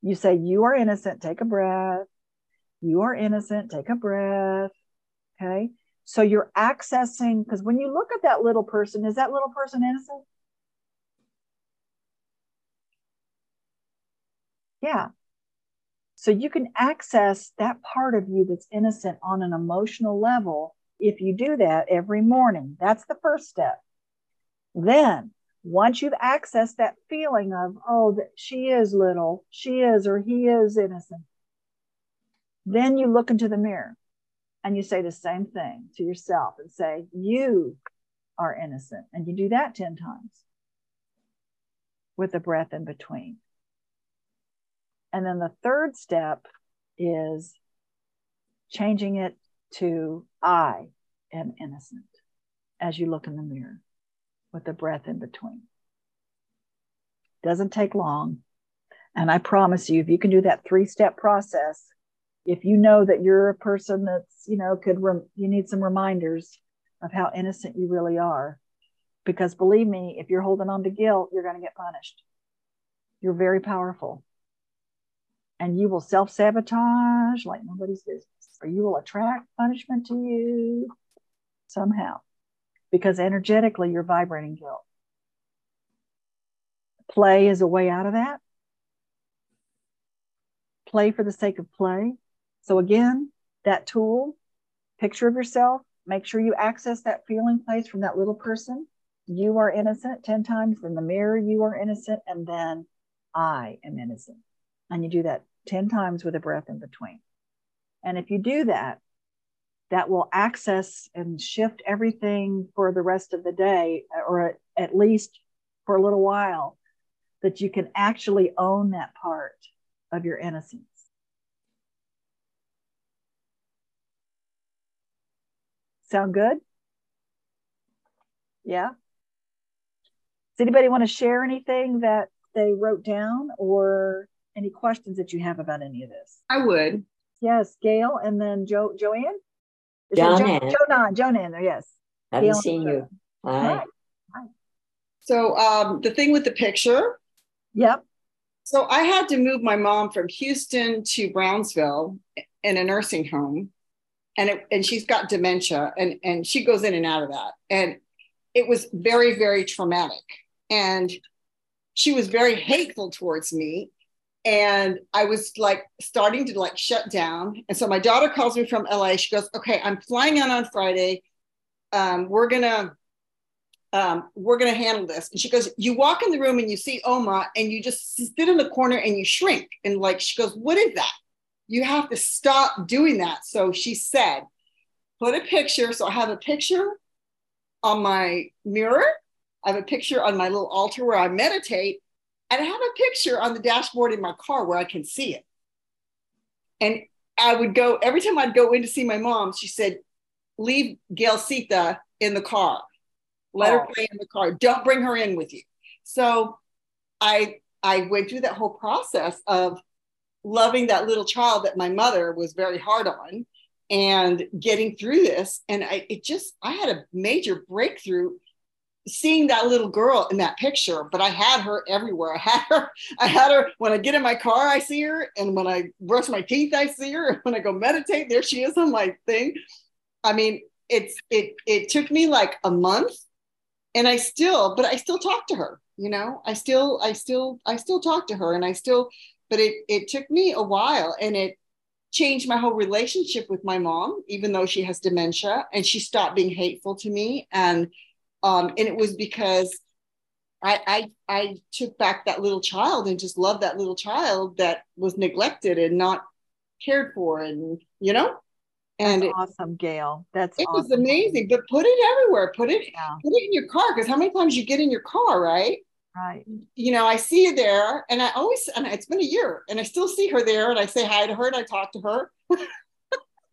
S1: You say, You are innocent, take a breath. You are innocent, take a breath. Okay. So you're accessing, because when you look at that little person, is that little person innocent? Yeah. So you can access that part of you that's innocent on an emotional level if you do that every morning. That's the first step. Then, once you've accessed that feeling of, oh, that she is little, she is, or he is innocent, then you look into the mirror and you say the same thing to yourself and say, You are innocent. And you do that 10 times with a breath in between. And then the third step is changing it to I am innocent as you look in the mirror with a breath in between. Doesn't take long. And I promise you, if you can do that three step process, if you know that you're a person that's you know could rem- you need some reminders of how innocent you really are because believe me if you're holding on to guilt you're going to get punished you're very powerful and you will self sabotage like nobody's business, or you will attract punishment to you somehow because energetically you're vibrating guilt. Play is a way out of that. Play for the sake of play. So, again, that tool, picture of yourself, make sure you access that feeling place from that little person. You are innocent 10 times. In the mirror, you are innocent. And then I am innocent. And you do that 10 times with a breath in between. And if you do that, that will access and shift everything for the rest of the day, or at least for a little while, that you can actually own that part of your innocence. Sound good? Yeah. Does anybody want to share anything that they wrote down or any questions that you have about any of this?
S3: I would.
S1: Yes, Gail, and then Jo Joanne. Is
S9: Joanne.
S1: Jo- Joanne, Joanne, there, yes.
S9: Haven't
S1: Gail
S9: seen you. Hi.
S1: Hi.
S3: So um, the thing with the picture,
S1: Yep.
S3: so I had to move my mom from Houston to Brownsville in a nursing home, and it, and she's got dementia, and and she goes in and out of that, and it was very very traumatic, and she was very hateful towards me, and I was like starting to like shut down, and so my daughter calls me from LA. She goes, "Okay, I'm flying out on Friday. Um, we're gonna." um, we're to handle this. And she goes, you walk in the room and you see Oma and you just sit in the corner and you shrink. And like, she goes, what is that? You have to stop doing that. So she said, put a picture. So I have a picture on my mirror. I have a picture on my little altar where I meditate. And I have a picture on the dashboard in my car where I can see it. And I would go, every time I'd go in to see my mom, she said, leave Gail Sita in the car let her
S1: Oh.
S3: play in the car don't bring her in with you so i i went through that whole process of loving that little child that my mother was very hard on and getting through this and i it just i had a major breakthrough seeing that little girl in that picture but i had her everywhere i had her i had her when i get in my car i see her and when i brush my teeth i see her And when i go meditate there she is on my thing i mean it's it it took me like a month and I still, but I still talk to her, you know, I still, I still, I still talk to her and I still, but it, it took me a while and it changed my whole relationship with my mom, even though she has dementia and she stopped being hateful to me. And, um, and it was because I, I, I took back that little child and just loved that little child that was neglected and not cared for and, you know, and
S1: That's awesome, Gail. That's
S3: it was amazing, but put it everywhere. Put it
S1: Yeah,
S3: put it in your car because how many times you get in your car, right?
S1: right.
S3: You know, I see you there, and I always and it's been a year, and I still see her there, and I say hi to her, and I talk to her.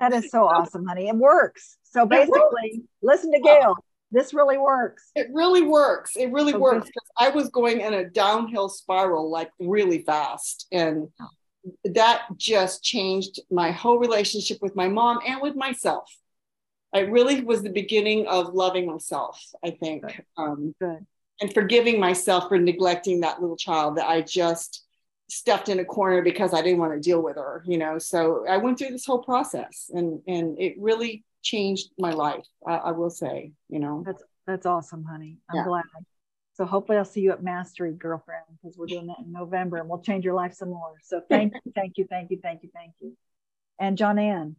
S1: That is so awesome, honey. It works. So
S3: works.
S1: basically, listen to Gail. This really works.
S3: It really works. It really
S1: So
S3: works I was going in a downhill spiral like really fast, and that just changed my whole relationship with my mom and with myself. It really was the beginning of loving myself. I think.
S1: Good.
S3: Um,
S1: Good.
S3: and forgiving myself for neglecting that little child that I just stuffed in a corner because I didn't want to deal with her, you know. So I went through this whole process and and it really changed my life. I, I will say, you know.
S1: That's that's awesome, honey. I'm
S3: Yeah.
S1: glad. So hopefully I'll see you at Mastery, girlfriend, because we're doing that in November and we'll change your life some more. So thank you, thank you, thank you, thank you, thank you. And Joanne.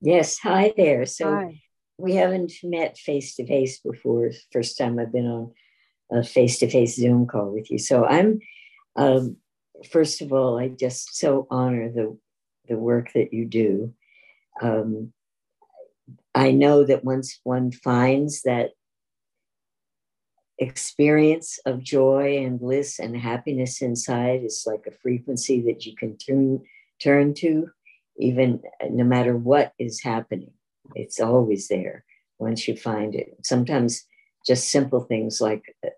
S9: Yes, hi there. So
S1: Hi.
S9: we haven't met face to face before. First time I've been on a face to face Zoom call with you. So I'm, um, first of all, I just so honor the the work that you do. Um, I know that once one finds that experience of joy and bliss and happiness inside, it's like a frequency that you can turn turn to, even no matter what is happening. It's always there once you find it. Sometimes just simple things like uh,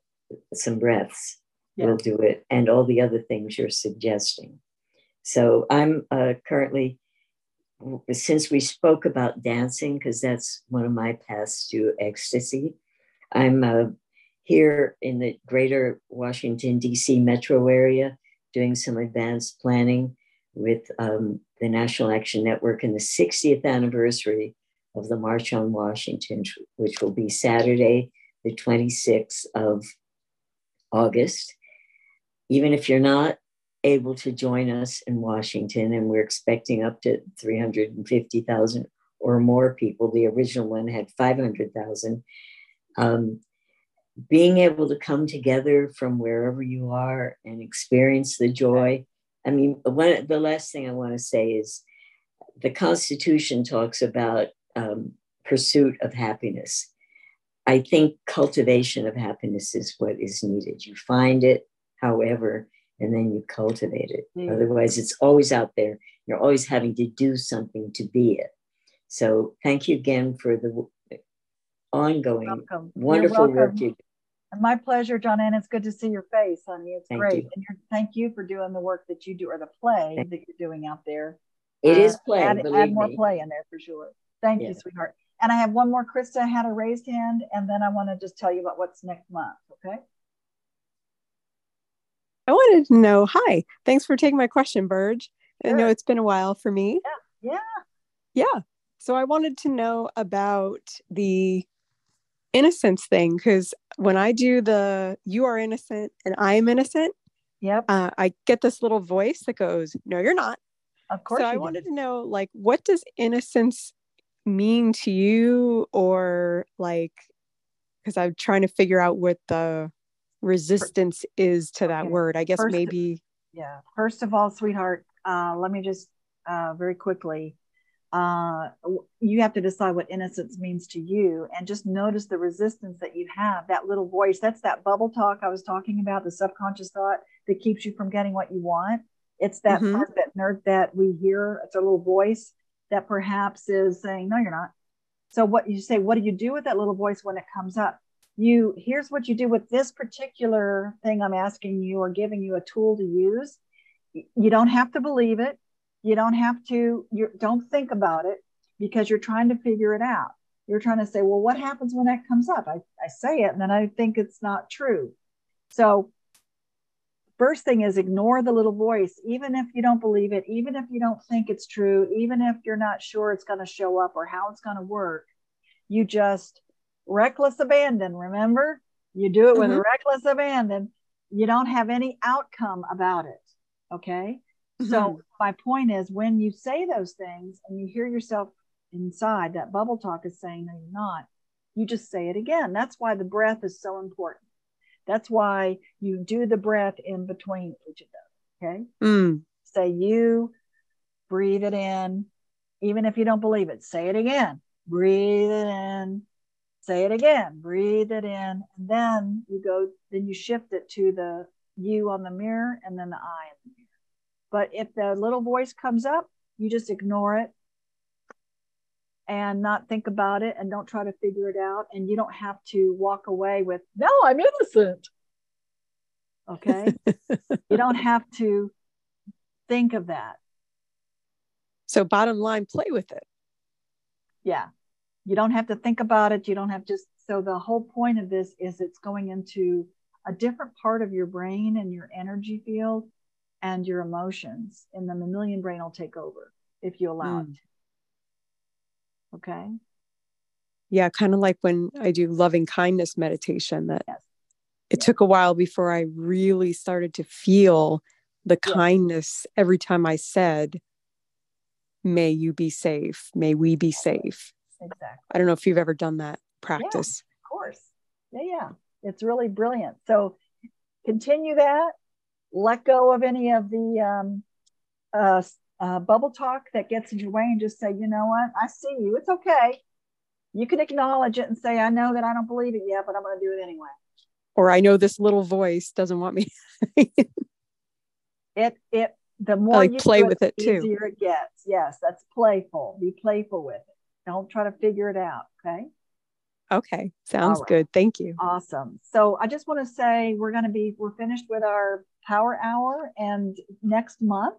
S9: some breaths
S1: Yeah.
S9: will do it, and all the other things you're suggesting. So I'm uh, currently, since we spoke about dancing, because that's one of my paths to ecstasy, I'm uh, here in the greater Washington, D.C. metro area doing some advanced planning with um, the National Action Network and the 60th anniversary of the March on Washington, which will be Saturday, the 26th of August. Even if you're not able to join us in Washington, and we're expecting up to 350,000 or more people, the original one had 500,000. Um, being able to come together from wherever you are and experience the joy. I mean, one, the last thing I want to say is the Constitution talks about um, pursuit of happiness. I think cultivation of happiness is what is needed. You find it, however, and then you cultivate it. Mm. Otherwise, it's always out there. You're always having to do something to be it. So, thank you again for the ongoing welcome. wonderful work you do.
S1: My pleasure, Joanne. It's good to see your face, honey. It's thank great. You. And thank you for doing the work that you do or the play thank that you're doing out there.
S9: It uh, is play.
S1: Add, add more play in there for sure. Thank yeah. you, sweetheart. And I have one more. Krista had a raised hand, and then I want to just tell you about what's next month. Okay.
S10: I wanted to know. Hi, thanks for taking my question, Burge. Sure. I know it's been a while for me.
S1: Yeah. Yeah.
S10: Yeah. So I wanted to know about the innocence thing because when I do the "you are innocent" and "I am innocent,"
S1: yep,
S10: uh, I get this little voice that goes, "No, you're not."
S1: Of course.
S10: So I wanted to know, like, what does innocence mean to you, or like, because I'm trying to figure out what the resistance is to that okay. word. I guess first, maybe.
S1: Yeah. First of all, sweetheart, uh, let me just uh, very quickly. Uh, you have to decide what innocence means to you and just notice the resistance that you have that little voice that's that bubble talk i was talking about the subconscious thought that keeps you from getting what you want it's that mm-hmm. part that nerd that we hear it's a little voice that perhaps is saying no you're not so what you say what do you do with that little voice when it comes up you here's what you do with this particular thing i'm asking you or giving you a tool to use. You don't have to believe it. You don't have to you don't think about it because you're trying to figure it out. You're trying to say well what happens when that comes up? I, I say it and then i think it's not true. So first thing is ignore the little voice. Even if you don't believe it even if you don't think it's true even if you're not sure it's going to show up or how it's going to work you just reckless abandon, remember? You do it with mm-hmm. reckless abandon. You don't have any outcome about it. Okay. Mm-hmm. So, my point is when you say those things and you hear yourself inside, that bubble talk is saying, no, you're not, you just say it again. That's why the breath is so important. That's why you do the breath in between each of those. Okay.
S10: Mm.
S1: Say you, breathe it in. Even if you don't believe it, say it again. Breathe it in say it again. Breathe it in. And then you go then you shift it to the you on the mirror and then the i in the mirror. But if the little voice comes up you just ignore it and not think about it and don't try to figure it out. And you don't have to walk away with no i'm innocent. Okay? You don't have to think of that.
S10: So bottom line play with it.
S1: Yeah you don't have to think about it you don't have just so the whole point of this is it's going into a different part of your brain and your energy field and your emotions and the mammalian brain will take over if you allow mm. it okay
S10: yeah kind of like when i do loving kindness meditation that
S1: yes.
S10: it yes. took a while before i really started to feel the yes. kindness every time i said may you be safe may we be safe
S1: exactly.
S10: I don't know if you've ever done that practice.
S1: Yeah, of course. Yeah, yeah. It's really brilliant. So continue that. Let go of any of the um, uh, uh, bubble talk that gets in your way and just say, you know what? I see you. It's okay. You can acknowledge it and say, I know that I don't believe it yet, but I'm going to do it anyway.
S10: Or I know this little voice doesn't want me.
S1: it, it, the more
S10: like you play with it,
S1: it
S10: too.
S1: easier it gets. Yes, that's playful. Be playful with it. Don't try to figure it out. Okay.
S10: Okay. Sounds right. good. Thank you.
S1: Awesome. So I just want to say we're going to be, we're finished with our power hour and next month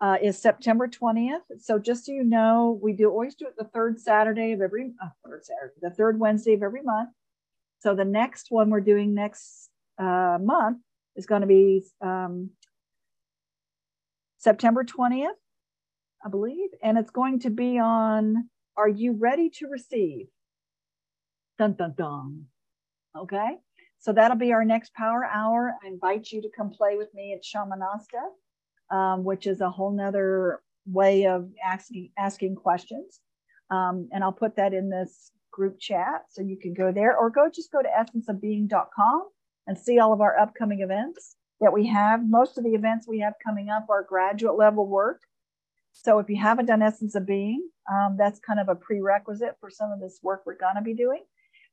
S1: uh, is September 20th. So just so you know, we do always do it the third Saturday of every, uh, third Saturday, the third Wednesday of every month. So the next one we're doing next uh, month is going to be um, September 20th, I believe. And it's going to be on Are You Ready to Receive? Dun, dun, dun. Okay. So that'll be our next power hour. I invite you to come play with me at Shamanasta, um, which is a whole nother way of asking asking questions. Um, and I'll put that in this group chat so you can go there or go just go to essenceofbeing.com and see all of our upcoming events that we have. Most of the events we have coming up are graduate level work. So if you haven't done Essence of Being, um, that's kind of a prerequisite for some of this work we're going to be doing.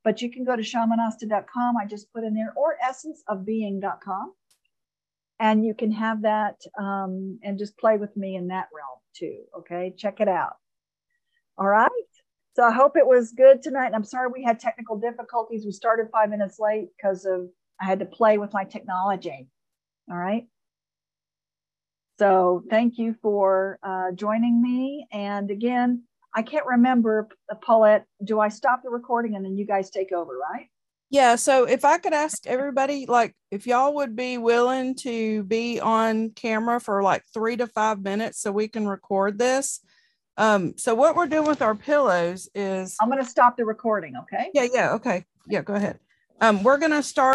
S1: But you can go to shamanasta.com. I just put in there or essenceofbeing.com. And you can have that um, and just play with me in that realm too. Okay, check it out. All right. So I hope it was good tonight. And I'm sorry we had technical difficulties. We started five minutes late because of I had to play with my technology. All right. So thank you for uh, joining me. And again, I can't remember, Paulette, do I stop the recording and then you guys take over, right?
S5: Yeah. So if I could ask everybody, like, if y'all would be willing to be on camera for like three to five minutes so we can record this. Um, so what we're doing with our pillows is
S1: I'm going to stop the recording. Okay.
S5: Yeah. Yeah. Okay. Yeah. Go ahead. Um, we're going to start